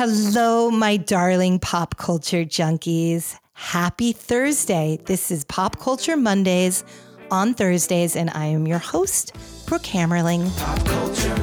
Hello, my darling pop culture junkies. Happy Thursday. This is Pop Culture Mondays on Thursdays, and I am your host, Brooke Hammerling. Pop Culture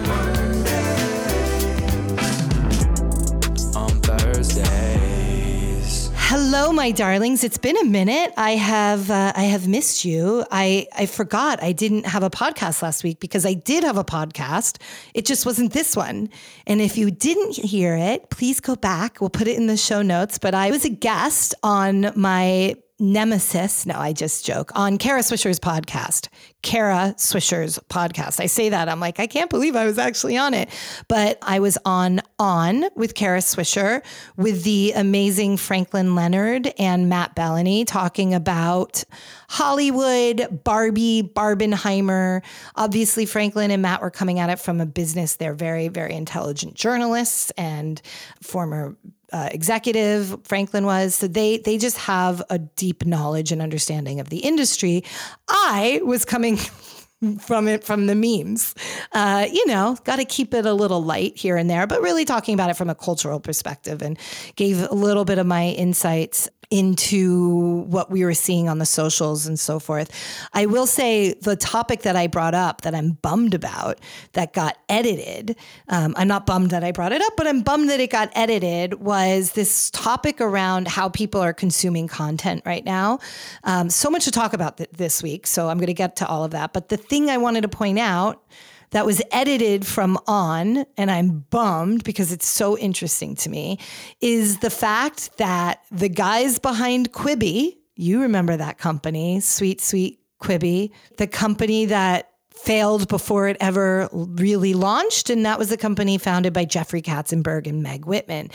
Hello, my darlings. It's been a minute. I have uh, I have missed you. I I forgot I didn't have a podcast last week because I did have a podcast. It just wasn't this one. And if you didn't hear it, please go back. We'll put it in the show notes. But I was a guest on my nemesis. No, I just joke on Kara Swisher's podcast. Kara Swisher's podcast. I say that I'm like I can't believe I was actually on it, but I was on on with Kara Swisher with the amazing Franklin Leonard and Matt Belloni talking about Hollywood, Barbie, Barbenheimer. Obviously, Franklin and Matt were coming at it from a business. They're very, very intelligent journalists and former uh, executive Franklin was. So they they just have a deep knowledge and understanding of the industry. I was coming from it from the memes. Uh, you know, got to keep it a little light here and there, but really talking about it from a cultural perspective and gave a little bit of my insights into what we were seeing on the socials and so forth. I will say the topic that I brought up that I'm bummed about that got edited. Um, I'm not bummed that I brought it up, but I'm bummed that it got edited. Was this topic around how people are consuming content right now? Um, so much to talk about th- this week, so I'm going to get to all of that. But the thing I wanted to point out that was edited from On, and I'm bummed because it's so interesting to me, is the fact that the guys behind Quibi, you remember that company, Sweet Sweet Quibi, the company that failed before it ever really launched. And that was a company founded by Jeffrey Katzenberg and Meg Whitman.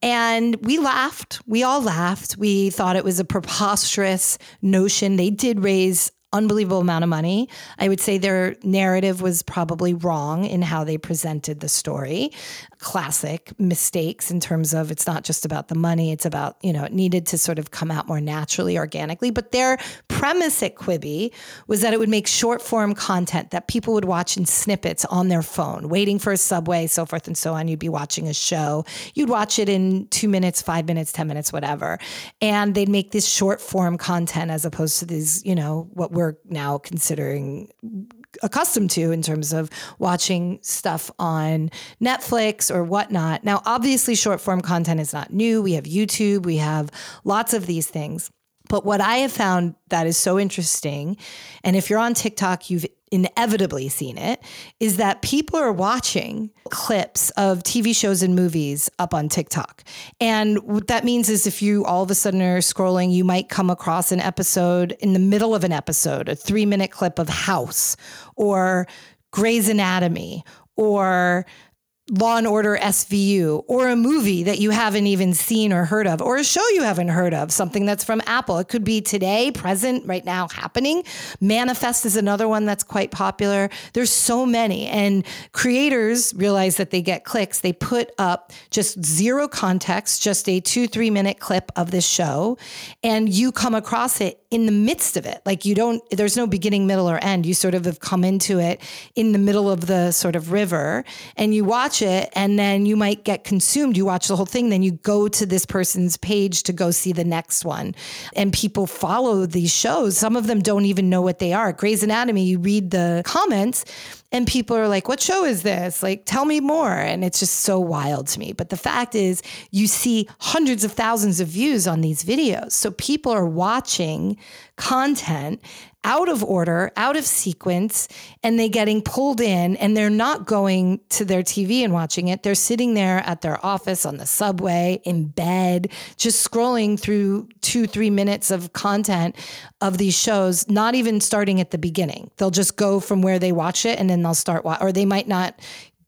And we laughed. We all laughed. We thought it was a preposterous notion. They did raise unbelievable amount of money. I would say their narrative was probably wrong in how they presented the story. Classic mistakes in terms of it's not just about the money, it's about, you know, it needed to sort of come out more naturally, organically. But their premise at Quibi was that it would make short form content that people would watch in snippets on their phone, waiting for a subway, so forth and so on. You'd be watching a show. You'd watch it in two minutes, five minutes, 10 minutes, whatever. And they'd make this short form content as opposed to these, you know, what we're we're now considering accustomed to in terms of watching stuff on Netflix or whatnot. Now, obviously, short form content is not new. We have YouTube, we have lots of these things. But what I have found that is so interesting, and if you're on TikTok, you've inevitably seen it is that people are watching clips of TV shows and movies up on TikTok. And what that means is if you all of a sudden are scrolling, you might come across an episode in the middle of an episode, a three minute clip of House or Grey's Anatomy or Law and Order SVU or a movie that you haven't even seen or heard of or a show you haven't heard of, something that's from Apple. It could be today, present, right now, happening. Manifest is another one that's quite popular. There's so many. And creators realize that they get clicks. They put up just zero context, just a two, three minute clip of this show, and you come across it in the midst of it. Like you don't, there's no beginning, middle, or end. You sort of have come into it in the middle of the sort of river and you watch it and then you might get consumed. You watch the whole thing, then you go to this person's page to go see the next one. And people follow these shows. Some of them don't even know what they are. Grey's Anatomy, you read the comments and people are like, what show is this? Like, tell me more. And it's just so wild to me. But the fact is, you see hundreds of thousands of views on these videos. So people are watching content out of order, out of sequence, and they getting pulled in and they're not going to their TV and watching it. They're sitting there at their office on the subway, in bed, just scrolling through two, three minutes of content of these shows, not even starting at the beginning. They'll just go from where they watch it and then they'll start, or they might not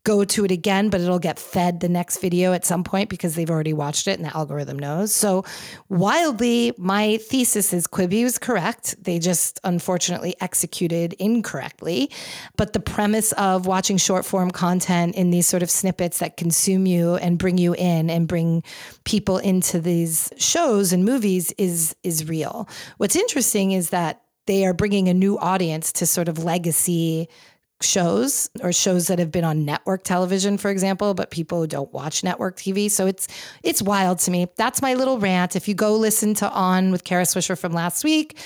go to it again, but it'll get fed the next video at some point because they've already watched it and the algorithm knows. So, wildly, my thesis is Quibi was correct. They just unfortunately executed incorrectly. But the premise of watching short form content in these sort of snippets that consume you and bring you in and bring people into these shows and movies is is real. What's interesting is that they are bringing a new audience to sort of legacy shows or shows that have been on network television, for example, but people don't watch network TV. So it's it's wild to me. That's my little rant. If you go listen to On with Kara Swisher from last week,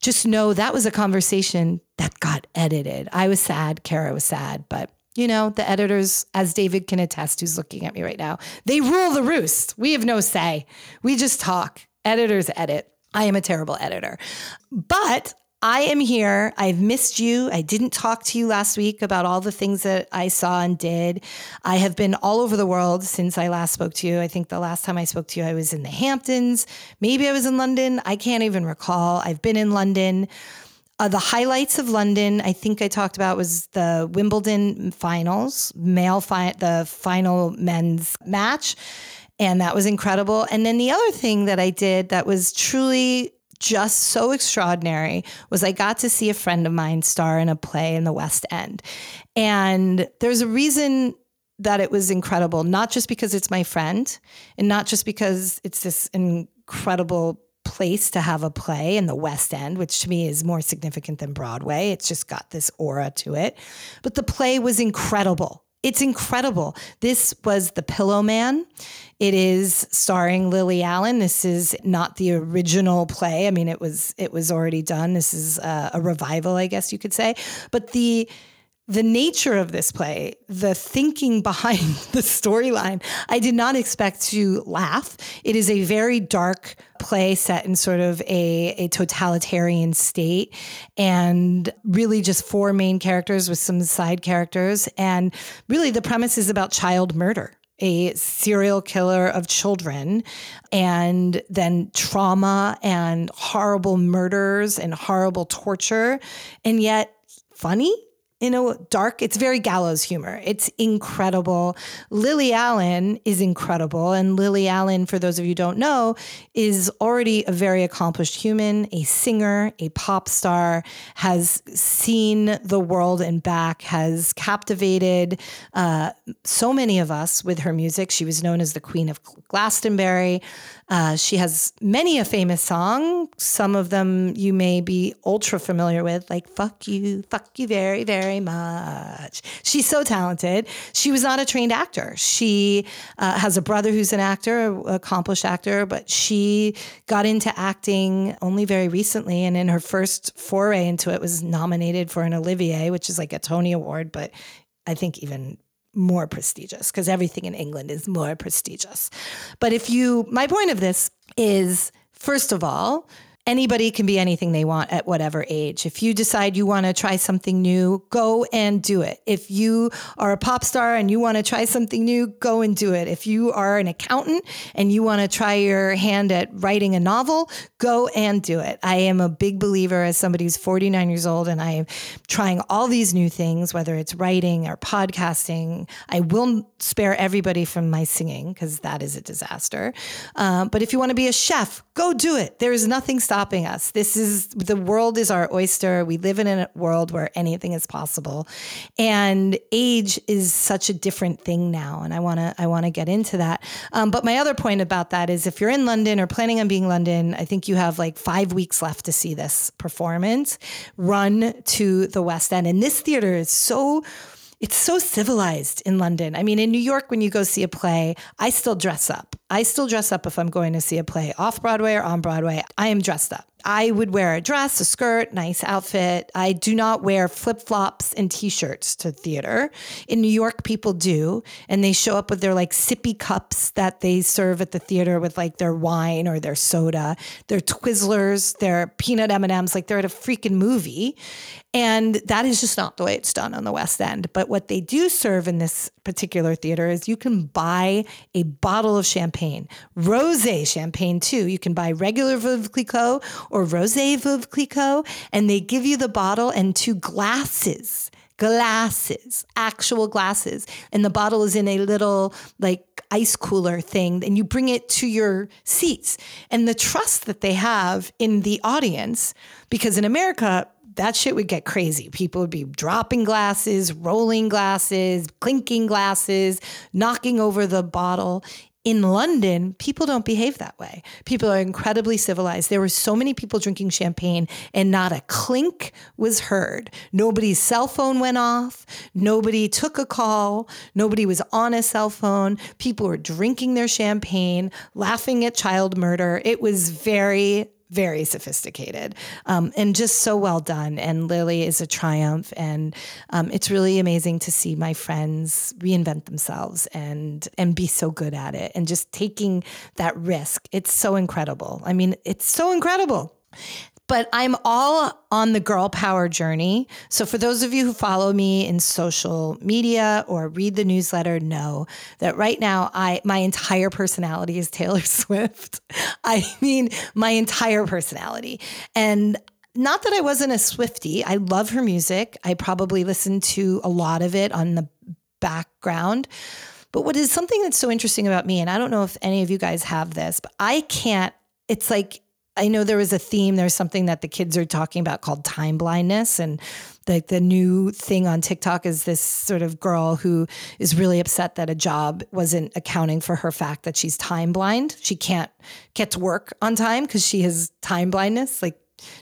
just know that was a conversation that got edited. I was sad, Kara was sad, but you know, the editors, as David can attest, who's looking at me right now, they rule the roost. We have no say. We just talk. Editors edit. I am a terrible editor. But I am here. I've missed you. I didn't talk to you last week about all the things that I saw and did. I have been all over the world since I last spoke to you. I think the last time I spoke to you, I was in the Hamptons. Maybe I was in London. I can't even recall. I've been in London. Uh, the highlights of London, I think I talked about was the Wimbledon finals, male fi- the final men's match, and that was incredible. And then the other thing that I did that was truly just so extraordinary was I got to see a friend of mine star in a play in the West End. And there's a reason that it was incredible, not just because it's my friend and not just because it's this incredible place to have a play in the West End, which to me is more significant than Broadway. It's just got this aura to it. But the play was incredible. It's incredible. This was The Pillowman. It is starring Lily Allen. This is not the original play. I mean, it was it was already done. This is a, a revival, I guess you could say. But the the nature of this play, the thinking behind the storyline, I did not expect to laugh. It is a very dark play set in sort of a, a totalitarian state and really just four main characters with some side characters. And really, the premise is about child murder a serial killer of children and then trauma and horrible murders and horrible torture and yet funny you know, dark. It's very gallows humor. It's incredible. Lily Allen is incredible. And Lily Allen, for those of you don't know, is already a very accomplished human, a singer, a pop star, has seen the world and back, has captivated uh, so many of us with her music. She was known as the Queen of Glastonbury. Uh, she has many a famous song. Some of them you may be ultra familiar with, like "Fuck You, Fuck You Very, Very Much." She's so talented. She was not a trained actor. She uh, has a brother who's an actor, accomplished actor, but she got into acting only very recently. And in her first foray into it, was nominated for an Olivier, which is like a Tony Award, but I think even more prestigious because everything in England is more prestigious. But if you, my point of this is, first of all, anybody can be anything they want at whatever age. If you decide you want to try something new, go and do it. If you are a pop star and you want to try something new, go and do it. If you are an accountant and you want to try your hand at writing a novel, go and do it. I am a big believer as somebody who's 49 years old and I am trying all these new things, whether it's writing or podcasting. I will spare everybody from my singing because that is a disaster. Um, but if you want to be a chef, go do it. There is nothing stopping us. This is the world is our oyster. We live in a world where anything is possible. And age is such a different thing now. And I want to I want to get into that. Um, but my other point about that is if you're in London or planning on being London, I think you have like five weeks left to see this performance. Run to the West End. And this theater is so it's so civilized in London. I mean, in New York, when you go see a play, I still dress up. I still dress up if I'm going to see a play off Broadway or on Broadway. I am dressed up. I would wear a dress, a skirt, nice outfit. I do not wear flip flops and t shirts to theater. In New York, people do, and they show up with their like sippy cups that they serve at the theater with like their wine or their soda, their Twizzlers, their peanut M and M's, like they're at a freaking movie. And that is just not the way it's done on the West End. But what they do serve in this particular theater is you can buy a bottle of champagne, rose champagne too. You can buy regular Veuve Clicquot or rose Veuve Clicquot, and they give you the bottle and two glasses glasses, actual glasses. And the bottle is in a little like ice cooler thing, and you bring it to your seats. And the trust that they have in the audience, because in America, that shit would get crazy. People would be dropping glasses, rolling glasses, clinking glasses, knocking over the bottle. in London, people don't behave that way. People are incredibly civilized. There were so many people drinking champagne and not a clink was heard. Nobody's cell phone went off. Nobody took a call. Nobody was on a cell phone. People were drinking their champagne, laughing at child murder. It was very, very sophisticated um, and just so well done. And Lily is a triumph. And um, it's really amazing to see my friends reinvent themselves and and be so good at it and just taking that risk. It's so incredible. I mean, it's so incredible but I'm all on the girl power journey. So for those of you who follow me in social media or read the newsletter, know that right now I my entire personality is Taylor Swift. I mean, my entire personality. And not that I wasn't a Swifty. I love her music. I probably listen to a lot of it on the background. But what is something that's so interesting about me, and I don't know if any of you guys have this, but I can't, it's like I know there was a theme. There's something that the kids are talking about called time blindness. And the, the new thing on TikTok is this sort of girl who is really upset that a job wasn't accounting for her fact that she's time blind. She can't get to work on time because she has time blindness. Like,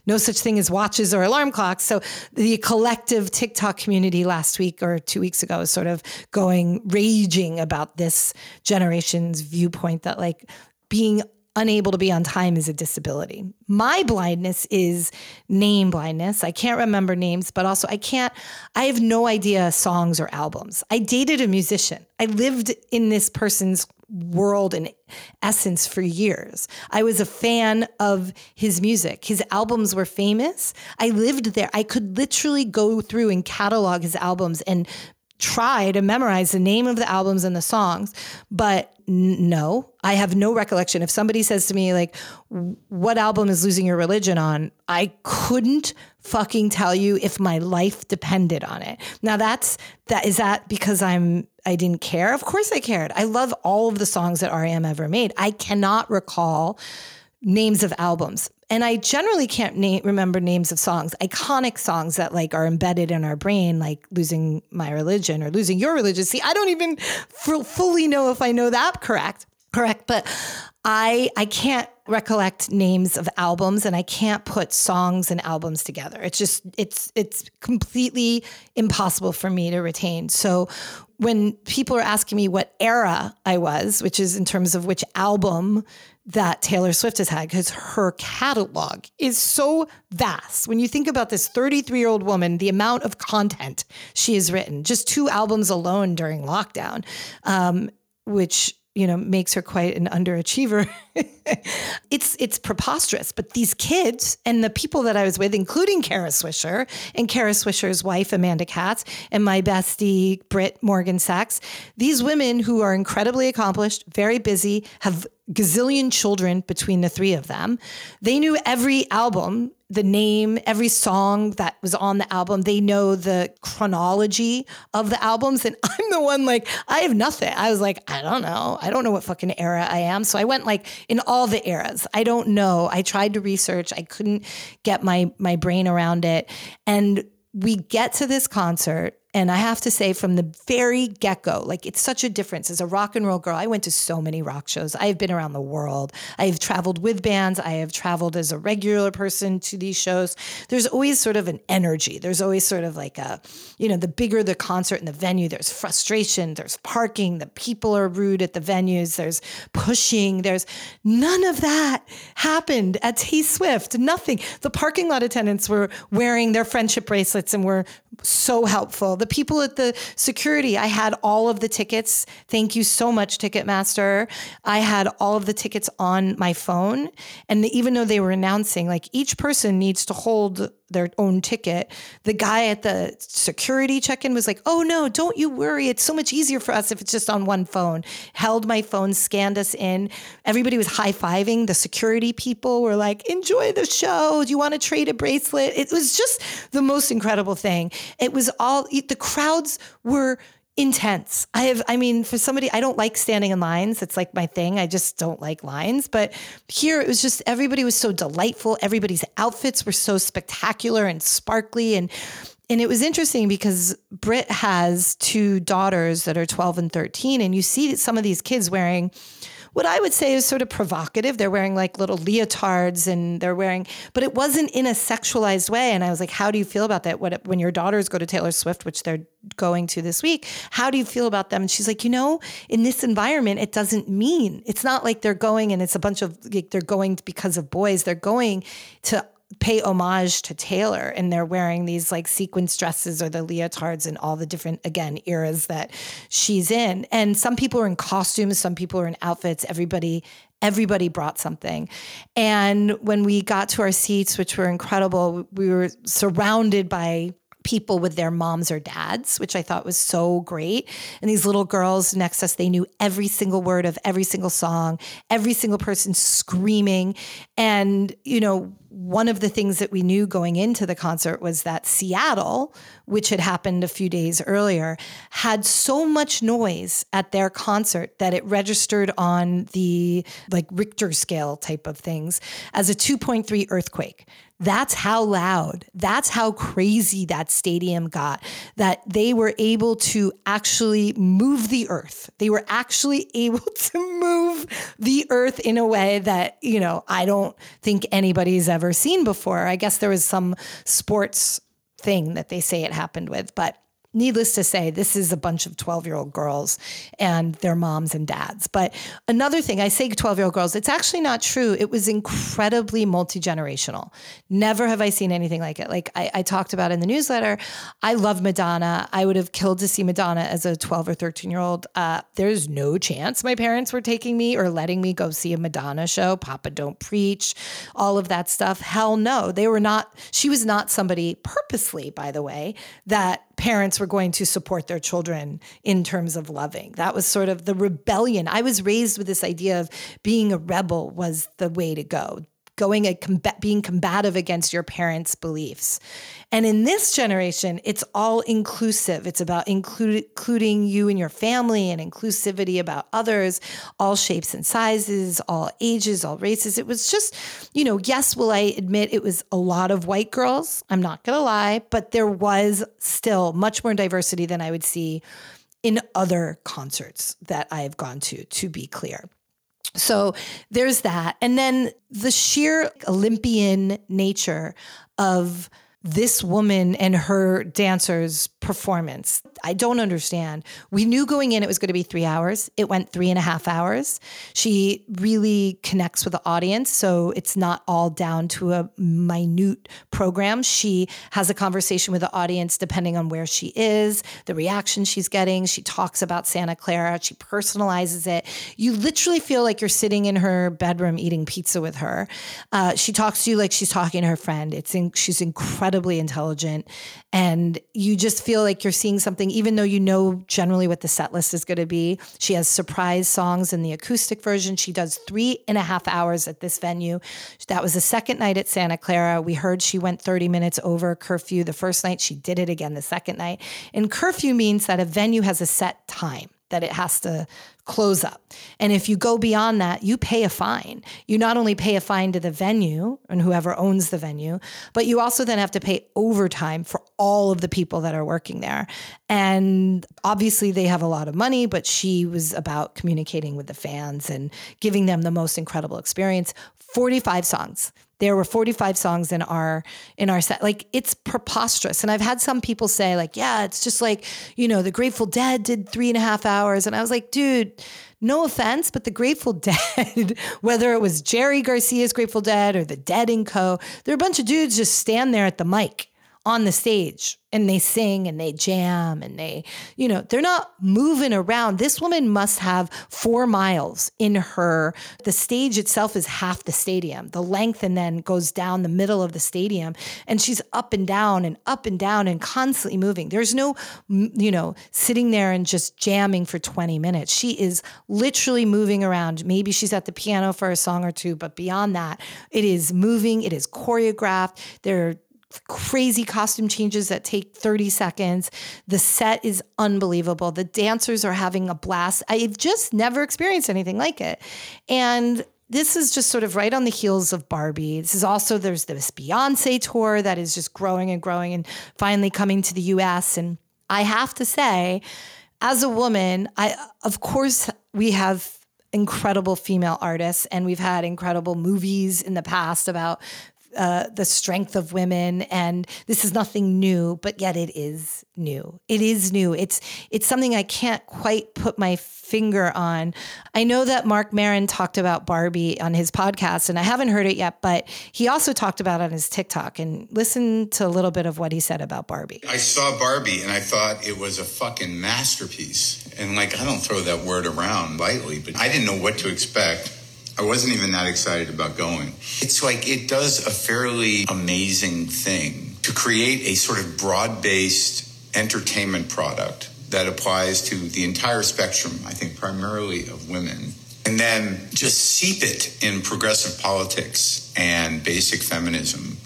no such thing as watches or alarm clocks. So the collective TikTok community last week or two weeks ago was sort of going raging about this generation's viewpoint that like being unable to be on time is a disability. My blindness is name blindness. I can't remember names, but also I can't, I have no idea songs or albums. I dated a musician. I lived in this person's world and essence for years. I was a fan of his music. His albums were famous. I lived there. I could literally go through and catalog his albums and try to memorize the name of the albums and the songs, but no, I have no recollection. If somebody says to me, like, what album is Losing Your Religion on? I couldn't fucking tell you if my life depended on it. Now that's, that, is that because I'm, I didn't care? Of course I cared. I love all of the songs that REM ever made. I cannot recall names of albums. And I generally can't remember names of songs, iconic songs that like are embedded in our brain, like losing my religion or losing your religion. See, I don't even f- fully know if I know that correct. Correct, but I I can't recollect names of albums and I can't put songs and albums together. It's just it's it's completely impossible for me to retain. So when people are asking me what era I was, which is in terms of which album that Taylor Swift has had because her catalog is so vast. When you think about this 33 year old woman, the amount of content she has written, just two albums alone during lockdown, um, which you know makes her quite an underachiever. It's it's preposterous but these kids and the people that i was with including kara swisher and kara swisher's wife amanda katz and my bestie britt morgan sachs these women who are incredibly accomplished very busy have gazillion children between the three of them. They knew every album the name, every song that was on the album. They know the chronology of the albums. And I'm the one like, I have nothing. I was like, I don't know. I don't know what fucking era I am. So I went like in all the eras. I don't know. I tried to research. I couldn't get my my brain around it. And we get to this concert and I have to say, from the very get go, like it's such a difference. As a rock and roll girl, I went to so many rock shows. I have been around the world. I have traveled with bands. I have traveled as a regular person to these shows. There's always sort of an energy. There's always sort of like a, you know, the bigger the concert and the venue, there's frustration, there's parking, the people are rude at the venues, there's pushing, there's none of that happened at T Swift. Nothing. The parking lot attendants were wearing their friendship bracelets and were so helpful. The people at the security, I had all of the tickets. Thank you so much, Ticketmaster. I had all of the tickets on my phone. And even though they were announcing, like each person needs to hold their own ticket, the guy at the security check in was like, Oh, no, don't you worry. It's so much easier for us if it's just on one phone. Held my phone, scanned us in. Everybody was high fiving. The security people were like, Enjoy the show. Do you want to trade a bracelet? It was just the most incredible thing. It was all, the crowds were intense. I have, I mean, for somebody, I don't like standing in lines. It's like my thing. I just don't like lines. But here it was just everybody was so delightful. Everybody's outfits were so spectacular and sparkly. And and it was interesting because Britt has two daughters that are 12 and 13. And you see some of these kids wearing what I would say is sort of provocative. They're wearing like little leotards and they're wearing, but it wasn't in a sexualized way. And I was like, how do you feel about that? What, when your daughters go to Taylor Swift, which they're going to this week, how do you feel about them? And she's like, you know, in this environment, it doesn't mean, it's not like they're going and it's a bunch of, like, they're going because of boys. They're going to pay homage to Taylor and they're wearing these like sequence dresses or the leotards and all the different again eras that she's in and some people are in costumes some people are in outfits everybody everybody brought something and when we got to our seats which were incredible we were surrounded by people with their moms or dads, which I thought was so great. And these little girls next to us, they knew every single word of every single song, every single person screaming. And, you know, one of the things that we knew going into the concert was that Seattle, which had happened a few days earlier, had so much noise at their concert that it registered on the like Richter scale type of things as a 2.3 earthquake. That's how loud, that's how crazy that stadium got, that they were able to actually move the earth. They were actually able to move the earth in a way that, you know, I don't think anybody's ever seen before. I guess there was some sports thing that they say it happened with, but needless to say, this is a bunch of 12 year old girls and their moms and dads. But another thing, I say 12 year old girls, it's actually not true. It was incredibly multi generational. Never have I seen anything like it. Like I, I, talked about in the newsletter, I love Madonna. I would have killed to see Madonna as a 12 or 13 year old. Uh, there's no chance my parents were taking me or letting me go see a Madonna show. Papa Don't Preach, all of that stuff. Hell no. They were not, she was not somebody purposely, by the way, that parents were going to support their children in terms of loving. That was sort of the rebellion. I was raised with this idea of being a rebel was the way to go going a being combative against your parents' beliefs. And in this generation, it's all inclusive. It's about include, including you and your family and inclusivity about others, all shapes and sizes, all ages, all races. It was just, you know, yes, will I admit it was a lot of white girls? I'm not going to lie, but there was still much more diversity than I would see in other concerts that I have gone to, to be clear. So there's that. And then the sheer Olympian nature of this woman and her dancers performance. I don't understand. We knew going in it was going to be three hours. It went three and a half hours. She really connects with the audience. So it's not all down to a minute program. She has a conversation with the audience depending on where she is, the reaction she's getting. She talks about Santa Clara. She personalizes it. You literally feel like you're sitting in her bedroom eating pizza with her. Uh, she talks to you like she's talking to her friend. It's in, she's incredibly intelligent. And you just feel like you're seeing something, even though you know generally what the set list is going to be. She has surprise songs in the acoustic version. She does three and a half hours at this venue. That was the second night at Santa Clara. We heard she went 30 minutes over curfew the first night. She did it again the second night. And curfew means that a venue has a set time that it has to close up. And if you go beyond that, you pay a fine. You not only pay a fine to the venue and whoever owns the venue, but you also then have to pay overtime for all of the people that are working there. And obviously, they have a lot of money, but she was about communicating with the fans and giving them the most incredible experience. 45 songs there were 45 songs in our in our set. Like it's preposterous. And i've had some people say like yeah it's just like you know the grateful dead did three and a half hours. And i was like dude no offense but the grateful dead whether it was jerry garcia's grateful dead or the dead and co they're a bunch of dudes just stand there at the mic on the stage and they sing and they jam and they, you know, they're not moving around. This woman must have four miles in her. The stage itself is half the stadium, the length, and then goes down the middle of the stadium. And she's up and down and up and down and constantly moving. There's no, you know, sitting there and just jamming for 20 minutes. She is literally moving around. Maybe she's at the piano for a song or two, but beyond that, it is moving, it is choreographed. There crazy costume changes that take 30 seconds. The set is unbelievable. The dancers are having a blast. I've just never experienced anything like it. And this is just sort of right on the heels of Barbie. This is also there's this Beyonce tour that is just growing and growing and finally coming to the US and I have to say as a woman, I of course we have incredible female artists and we've had incredible movies in the past about uh, the strength of women and this is nothing new but yet it is new. It is new. It's it's something i can't quite put my finger on. I know that Marc Maron talked about barbie on his podcast and i haven't heard it yet but he also talked about it on his tiktok. And listen to a little bit of what he said about barbie. I saw Barbie and I thought it was a fucking masterpiece. And like, I don't throw that word around lightly, but I didn't know what to expect. I wasn't even that excited about going. It's like it does a fairly amazing thing to create a sort of broad based entertainment product that applies to the entire spectrum, I think primarily of women, and then just seep it in progressive politics and basic feminism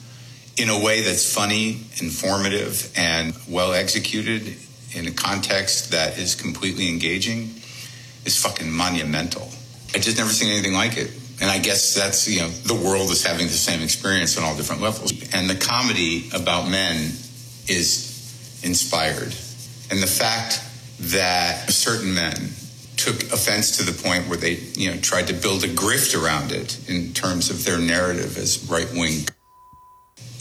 in a way that's funny, informative, and well executed in a context that is completely engaging is fucking monumental. I just never seen anything like it. And I guess that's, you know, the world is having the same experience on all different levels. And the comedy about men is inspired. And the fact that certain men took offense to the point where they, you know, tried to build a grift around it in terms of their narrative as right wing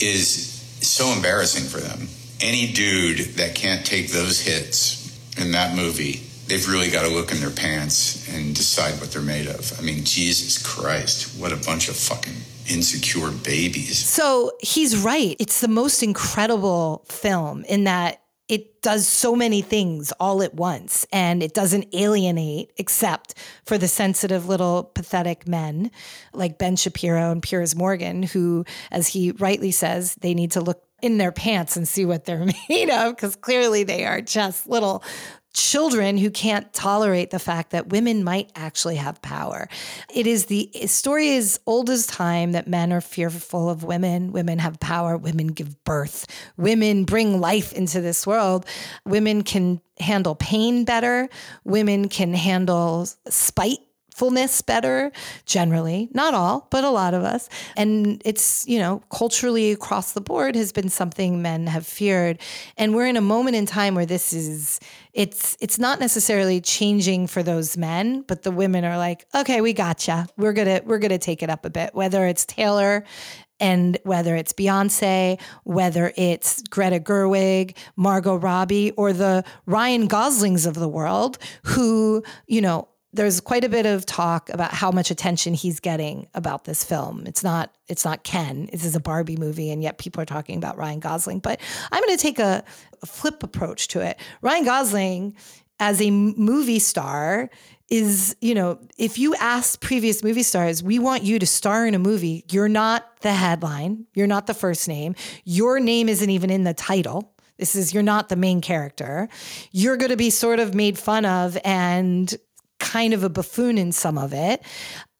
is so embarrassing for them. Any dude that can't take those hits in that movie, they've really got to look in their pants and decide what they're made of. I mean, Jesus Christ, what a bunch of fucking insecure babies. So he's right. It's the most incredible film in that it does so many things all at once and it doesn't alienate except for the sensitive little pathetic men like Ben Shapiro and Piers Morgan, who, as he rightly says, they need to look in their pants and see what they're made of because clearly they are just little children who can't tolerate the fact that women might actually have power. It is the story is old as time that men are fearful of women. Women have power. Women give birth. Women bring life into this world. Women can handle pain better. Women can handle spite fullness better generally not all but a lot of us. And it's you know culturally across the board has been something men have feared. And we're in a moment in time where this is it's it's not necessarily changing for those men but the women are like okay we gotcha. We're gonna we're gonna take it up a bit. Whether it's taylor and whether it's Beyonce, whether it's Greta Gerwig, Margot Robbie, or the Ryan Goslings of the world, who, you know, there's quite a bit of talk about how much attention he's getting about this film. It's not it's not Ken. This is a Barbie movie, and yet people are talking about Ryan Gosling. But I'm going to take a, a flip approach to it. Ryan Gosling, as a movie star, is you know if you ask previous movie stars, we want you to star in a movie. You're not the headline. You're not the first name. Your name isn't even in the title. This is you're not the main character. You're going to be sort of made fun of and kind of a buffoon in some of it.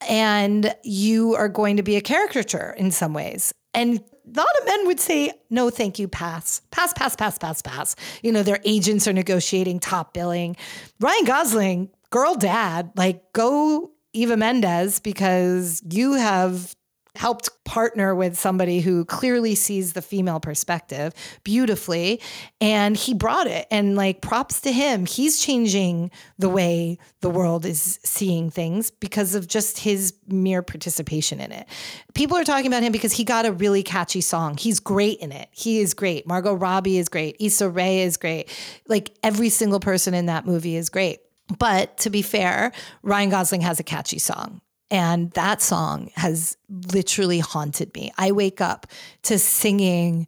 And you are going to be a caricature in some ways. And a lot of men would say, no, thank you, pass, pass, pass, pass, pass, pass. You know, their agents are negotiating top billing. Ryan Gosling, girl dad, like go Eva Mendes because you have helped partner with somebody who clearly sees the female perspective beautifully. And he brought it and like props to him. He's changing the way the world is seeing things because of just his mere participation in it. People are talking about him because he got a really catchy song. He's great in it. He is great. Margot robbie is great. Issa Rae is great. Like every single person in that movie is great. But to be fair, Ryan Gosling has a catchy song. And that song has literally haunted me. I wake up to singing,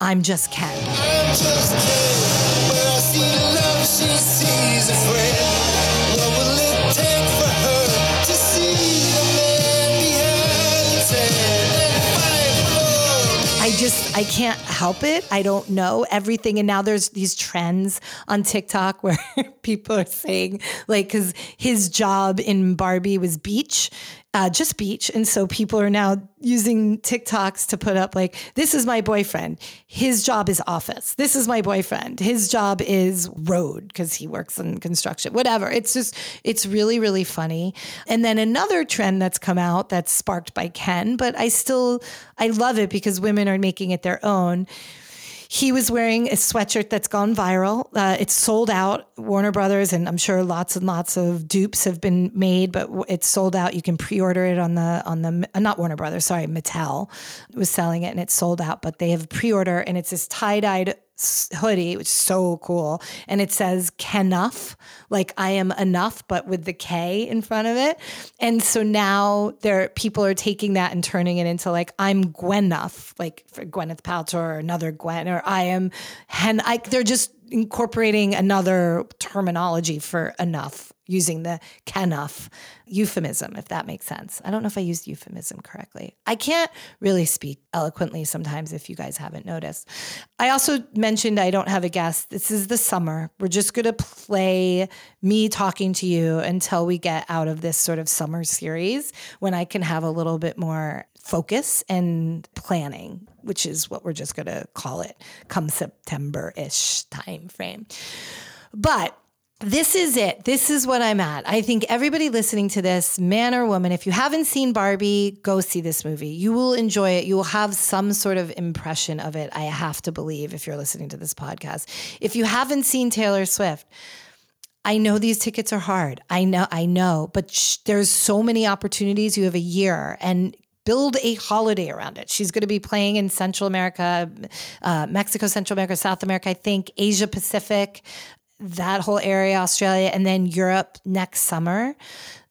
I'm Just Ken. I'm just Ken. I can't help it. I don't know everything. And now there's these trends on TikTok where people are saying, like, because his job in Barbie was beach, uh, just beach. And so people are now using TikToks to put up, like, this is my boyfriend. His job is office. This is my boyfriend. His job is road because he works in construction, whatever. It's just, it's really, really funny. And then another trend that's come out that's sparked by Ken, but I still, I love it because women are making it their own. He was wearing a sweatshirt that's gone viral. Uh, it's sold out. Warner Brothers, and I'm sure lots and lots of dupes have been made, but it's sold out. You can pre-order it on the on the uh, not Warner Brothers, sorry, Mattel was selling it, and it's sold out. But they have a pre-order, and it's this tie-dyed hoodie, which is so cool, and it says "Kenough," like I am enough, but with the K in front of it. And so now there people are taking that and turning it into like I'm Gwenuff, like for Gwyneth Paltrow or another Gwen, or I am Hen. I, they're just incorporating another terminology for enough using the Kenough euphemism if that makes sense. I don't know if i used euphemism correctly. I can't really speak eloquently sometimes if you guys haven't noticed. I also mentioned i don't have a guest. This is the summer. We're just going to play me talking to you until we get out of this sort of summer series when i can have a little bit more focus and planning which is what we're just going to call it come september-ish time frame but this is it. This is what I'm at. I think everybody listening to this, man or woman, if you haven't seen Barbie, go see this movie. You will enjoy it. You will have some sort of impression of it. I have to believe if you're listening to this podcast. If you haven't seen Taylor Swift, I know these tickets are hard. I know, I know, but sh- there's so many opportunities. You have a year and build a holiday around it. She's going to be playing in Central America, uh, Mexico, Central America, South America, I think, Asia Pacific, that whole area, Australia, and then Europe next summer.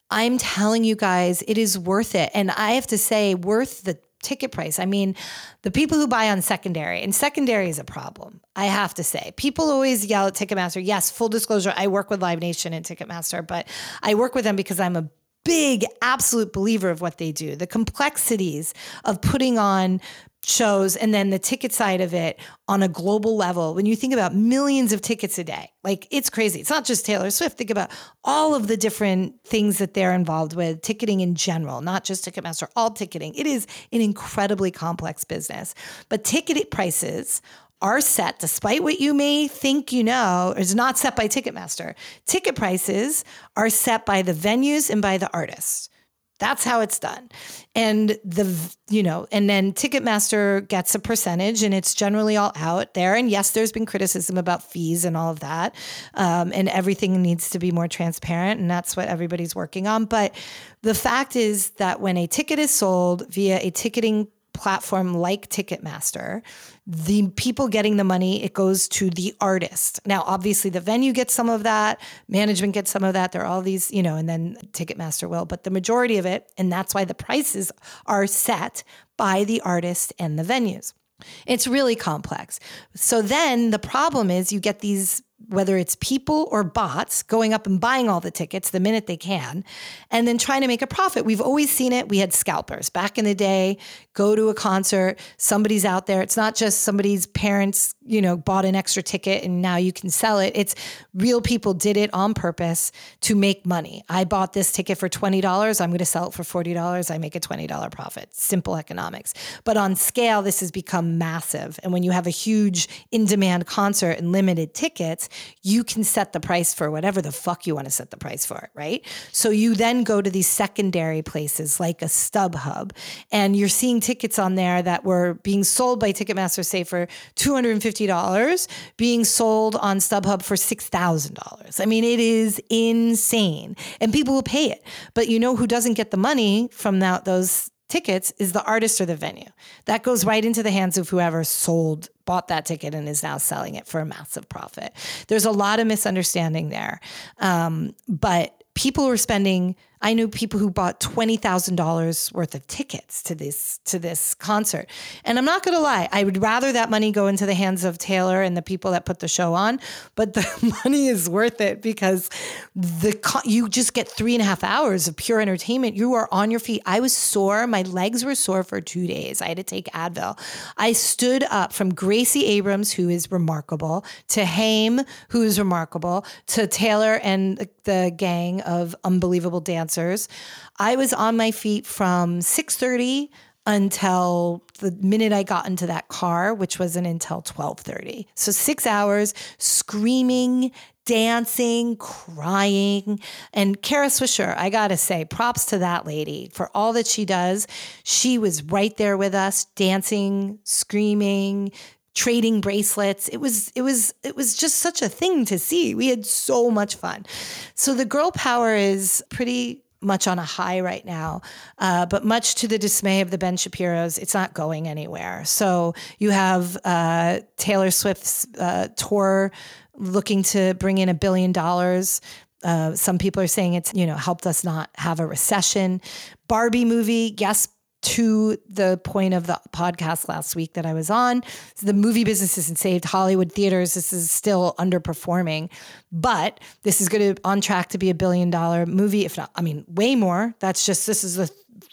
I'm telling you guys, it is worth it. And I have to say, worth the ticket price. I mean, the people who buy on secondary, and secondary is a problem, I have to say. People always yell at Ticketmaster. Yes, full disclosure, I work with Live Nation and Ticketmaster, but I work with them because I'm a big, absolute believer of what they do. The complexities of putting on shows and then the ticket side of it on a global level when you think about millions of tickets a day like it's crazy. It's not just taylor swift. Think about all of the different things that they're involved with ticketing in general not just ticketmaster all ticketing. It is an incredibly complex business. But ticket prices are set despite what you may think you know is not set by ticketmaster. Ticket prices are set by the venues and by the artists that's how it's done. And the, you know, and then Ticketmaster gets a percentage and it's generally all out there. And yes, there's been criticism about fees and all of that. Um, and everything needs to be more transparent. And that's what everybody's working on. But the fact is that when a ticket is sold via a ticketing platform like Ticketmaster, the people getting the money, it goes to the artist. Now, obviously, the venue gets some of that, management gets some of that. There are all these, you know, and then Ticketmaster will, but the majority of it, and that's why the prices are set by the artist and the venues. It's really complex. So then the problem is you get these whether it's people or bots going up and buying all the tickets the minute they can and then trying to make a profit. We've always seen it. We had scalpers back in the day, go to a concert, somebody's out there. It's not just somebody's parents, you know, bought an extra ticket and now you can sell it. It's real people did it on purpose to make money. I bought this ticket for $20. I'm going to sell it for $40. I make a $20 profit. Simple economics. But on scale, this has become massive. And when you have a huge in demand concert and limited tickets, you can set the price for whatever the fuck you want to set the price for, right? So you then go to these secondary places like a StubHub, and you're seeing tickets on there that were being sold by Ticketmaster, say for $250, being sold on StubHub for $6,000. I mean, it is insane. And people will pay it. But you know who doesn't get the money from that, those tickets is the artist or the venue. That goes right into the hands of whoever sold, bought that ticket and is now selling it for a massive profit. There's a lot of misunderstanding there. Um, but people are spending I knew people who bought twenty thousand dollars worth of tickets to this to this concert. And I'm not going to lie, I would rather that money go into the hands of Taylor and the people that put the show on, but the money is worth it because the you just get three and a half hours of pure entertainment. You are on your feet. I was sore. My legs were sore for two days. I had to take Advil. I stood up from Gracie Abrams, who is remarkable, to Haim, who is remarkable, to Taylor and the gang of unbelievable I was on my feet from 6:30 until the minute I got into that car, which wasn't until 12:30. So 6 hours screaming, dancing, crying. And Kara Swisher, I got to say, props to that lady for all that she does. She was right there with us, dancing, screaming, trading bracelets. It was it was it was just such a thing to see. We had so much fun. So the girl power is pretty much on a high right now, uh, but much to the dismay of the Ben Shapiro's, it's not going anywhere. So you have uh, Taylor Swift's uh, tour looking to bring in a billion dollars. Uh, some people are saying it's you know helped us not have a recession. Barbie movie, yes, to the point of the podcast last week that I was on. The movie business isn't saved. Hollywood theaters, this is still underperforming, but this is going to on track to be a billion dollar movie, if not, I mean, way more. That's just this is the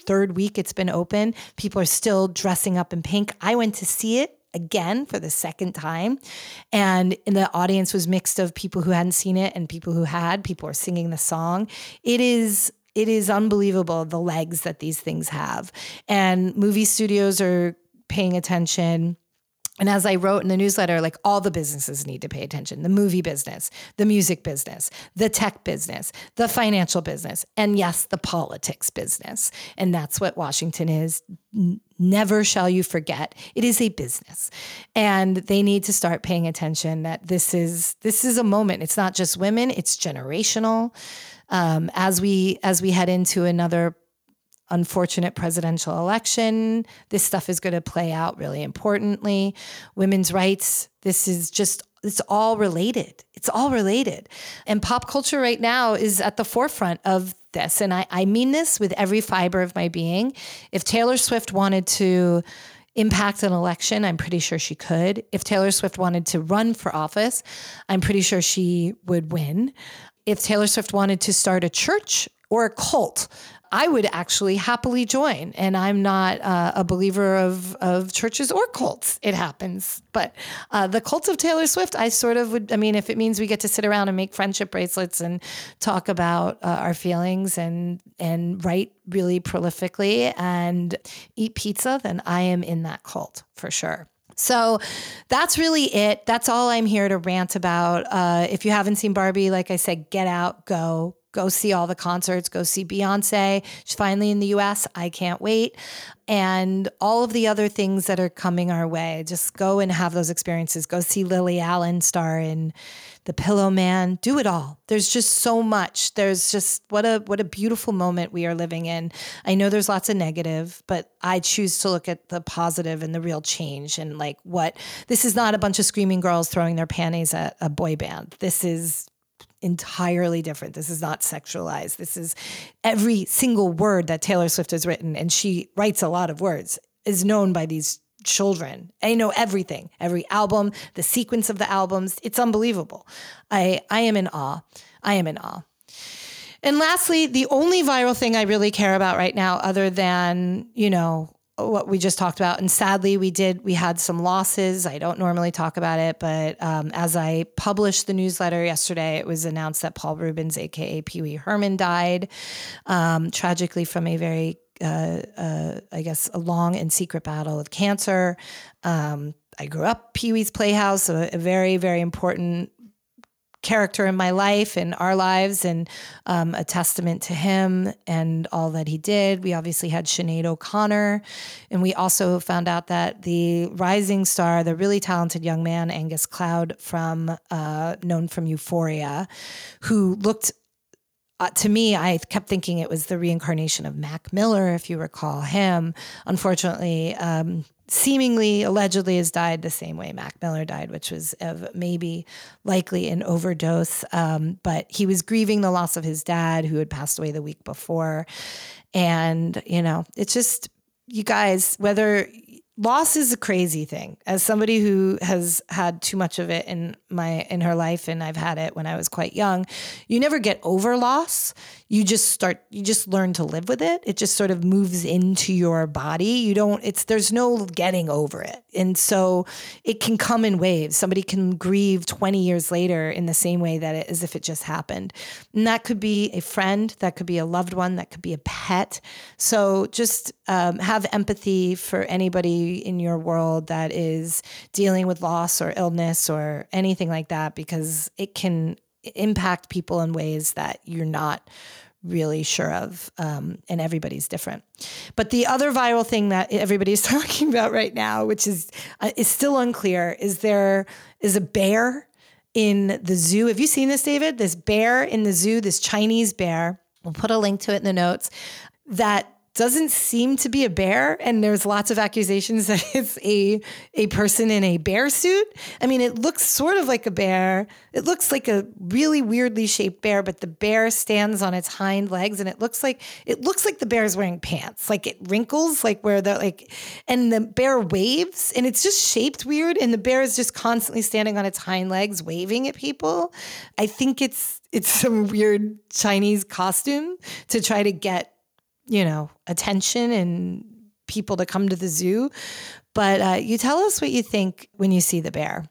third week it's been open. People are still dressing up in pink. I went to see it again for the second time and the audience was mixed of people who hadn't seen it and people who had people are singing the song it is it is unbelievable the legs that these things have. And movie studios are paying attention. And as I wrote in the newsletter, like all the businesses need to pay attention the movie business, the music business, the tech business, the financial business, and yes, the politics business. And that's what Washington is. Never shall you forget. It is a business. And they need to start paying attention that this is this is a moment. It's not just women, it's generational um, as we as we head into another unfortunate presidential election. This stuff is going to play out really importantly. Women's rights, this is just, it's all related. It's all related. And pop culture right now is at the forefront of this. And I, I mean this with every fiber of my being. If Taylor Swift wanted to, impact an election, I'm pretty sure she could. If Taylor Swift wanted to run for office, I'm pretty sure she would win if Taylor Swift wanted to start a church or a cult, I would actually happily join. And I'm not uh, a believer of, of churches or cults. It happens. But uh, the cult of Taylor Swift, I sort of would, I mean, if it means we get to sit around and make friendship bracelets and talk about uh, our feelings and, and write really prolifically and eat pizza, then I am in that cult for sure. So that's really it. That's all I'm here to rant about. Uh, if you haven't seen Barbie, like I said, get out, go, go see all the concerts, go see Beyonce. She's finally in the US. I can't wait. And all of the other things that are coming our way. Just go and have those experiences. Go see Lily Allen star in The Pillowman. Do it all. There's just so much. There's just what a what a beautiful moment we are living in. I know there's lots of negative, but I choose to look at the positive and the real change and like what this is not a bunch of screaming girls throwing their panties at a boy band. This is entirely different. This is not sexualized. This is every single word that Taylor Swift has written, and she writes a lot of words, is known by these children. I know everything, every album, the sequence of the albums. It's unbelievable. I I am in awe. I am in awe. And lastly, the only viral thing I really care about right now, other than, you know, what we just talked about. And sadly, we did, we had some losses. I don't normally talk about it, but um, as I published the newsletter yesterday, it was announced that Paul Reubens, AKA Pee Wee Herman, died um, tragically from a very, uh, uh, I guess, a long and secret battle with cancer. Um, I grew up Pee Wee's Playhouse, a, a very, very important character in my life and our lives and um, a testament to him and all that he did. We obviously had Sinead O'Connor, and we also found out that the rising star, the really talented young man, Angus Cloud, from uh, known from Euphoria, who looked uh, to me, I kept thinking it was the reincarnation of Mac Miller, if you recall him. Unfortunately, um, seemingly, allegedly, has died the same way Mac Miller died, which was of maybe likely an overdose. Um, but he was grieving the loss of his dad, who had passed away the week before. And, you know, it's just, you guys, whether loss is a crazy thing. As somebody who has had too much of it in my in her life and I've had it when I was quite young you never get over loss. You just start you just learn to live with it. It just sort of moves into your body. You don't it's there's no getting over it. And so it can come in waves. Somebody can grieve 20 years later in the same way that it as if it just happened. And that could be a friend that could be a loved one that could be a pet. So just um, have empathy for anybody in your world that is dealing with loss or illness or anything like that because it can impact people in ways that you're not really sure of um, and everybody's different. But the other viral thing that everybody's talking about right now which is uh, is still unclear is there is a bear in the zoo. Have you seen this david? This bear in the zoo this chinese bear. We'll put a link to it in the notes that doesn't seem to be a bear and there's lots of accusations that it's a a person in a bear suit. I mean, it looks sort of like a bear. It looks like a really weirdly shaped bear, but the bear stands on its hind legs and it looks like it looks like the bear is wearing pants. Like it wrinkles like where the like and the bear waves and it's just shaped weird and the bear is just constantly standing on its hind legs waving at people. I think it's it's some weird Chinese costume to try to get you know, attention and people to come to the zoo. But uh, you tell us what you think when you see the bear.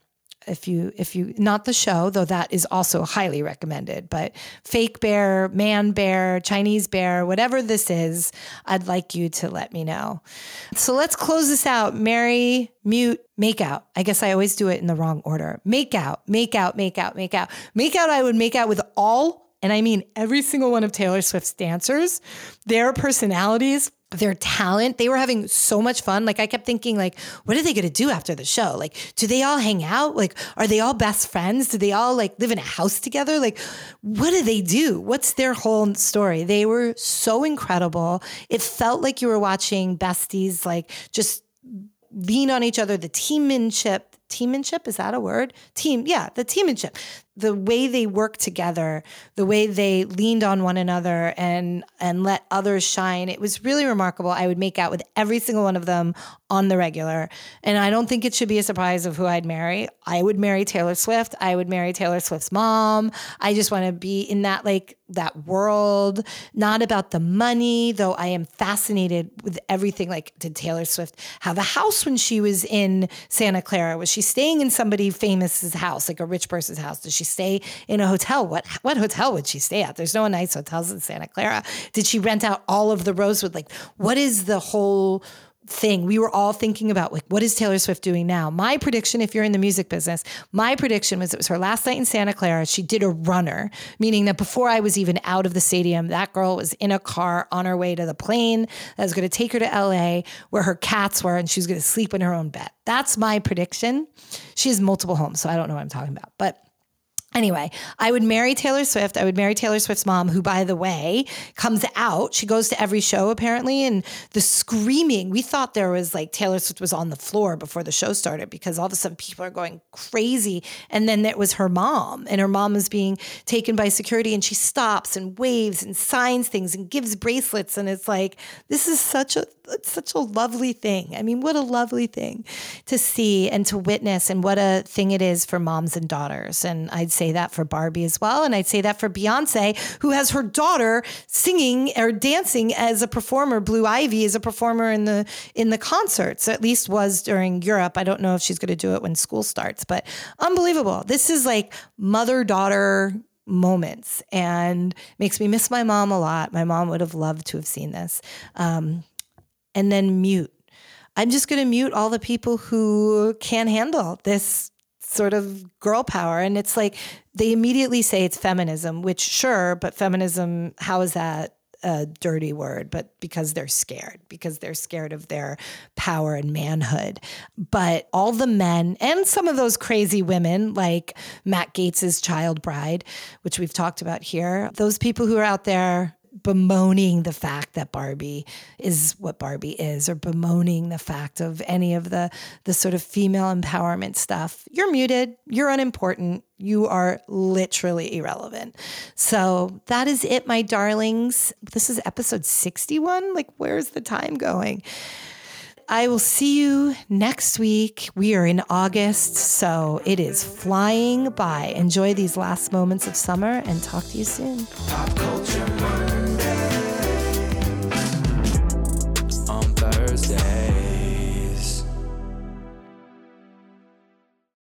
If you, if you, not the show, though that is also highly recommended, but fake bear, man bear, Chinese bear, whatever this is, I'd like you to let me know. So let's close this out. Marry, mute, make out. I guess I always do it in the wrong order. Make out, make out, make out, make out. Make out, I would make out with all and I mean every single one of Taylor Swift's dancers, their personalities, their talent, they were having so much fun. Like I kept thinking, like, what are they gonna do after the show? Like, do they all hang out? Like, are they all best friends? Do they all like live in a house together? Like, what do they do? What's their whole story? They were so incredible. It felt like you were watching besties, like just lean on each other, the teammanship. Teammanship, is that a word? Team, yeah, the teammanship the way they worked together, the way they leaned on one another and and let others shine. It was really remarkable. I would make out with every single one of them on the regular. And I don't think it should be a surprise of who I'd marry. I would marry Taylor Swift. I would marry Taylor Swift's mom. I just want to be in that like that world, not about the money, though I am fascinated with everything. Like, did Taylor Swift have a house when she was in Santa Clara? Was she staying in somebody famous's house, like a rich person's house? Does she stay in a hotel? What what hotel would she stay at? There's no nice hotels in Santa Clara. Did she rent out all of the Rosewood? Like, what is the whole thing we were all thinking about like what is taylor swift doing now my prediction if you're in the music business my prediction was it was her last night in santa clara she did a runner meaning that before i was even out of the stadium that girl was in a car on her way to the plane that was going to take her to la where her cats were and she was going to sleep in her own bed that's my prediction she has multiple homes so i don't know what i'm talking about but Anyway, I would marry Taylor Swift. I would marry Taylor Swift's mom, who, by the way, comes out. She goes to every show apparently, and the screaming. We thought there was like Taylor Swift was on the floor before the show started because all of a sudden people are going crazy. And then it was her mom, and her mom was being taken by security, and she stops and waves and signs things and gives bracelets, and it's like this is such a it's such a lovely thing. I mean, what a lovely thing to see and to witness, and what a thing it is for moms and daughters. And I'd say that for Barbie as well. And I'd say that for Beyonce, who has her daughter singing or dancing as a performer. Blue Ivy is a performer in the in the concerts, at least was during Europe. I don't know if she's going to do it when school starts, but unbelievable. This is like mother daughter moments and makes me miss my mom a lot. My mom would have loved to have seen this. Um, and then mute. I'm just going to mute all the people who can't handle this sort of girl power. And it's like they immediately say it's feminism, which sure, but feminism, how is that a dirty word? But because they're scared, because they're scared of their power and manhood. But all the men and some of those crazy women, like Matt Gaetz's child bride, which we've talked about here, those people who are out there bemoaning the fact that Barbie is what Barbie is or bemoaning the fact of any of the the sort of female empowerment stuff. You're muted, you're unimportant, you are literally irrelevant. So that is it my darlings. This is episode 61. Like where's the time going? I will see you next week. We are in August, so it is flying by. Enjoy these last moments of summer and talk to you soon.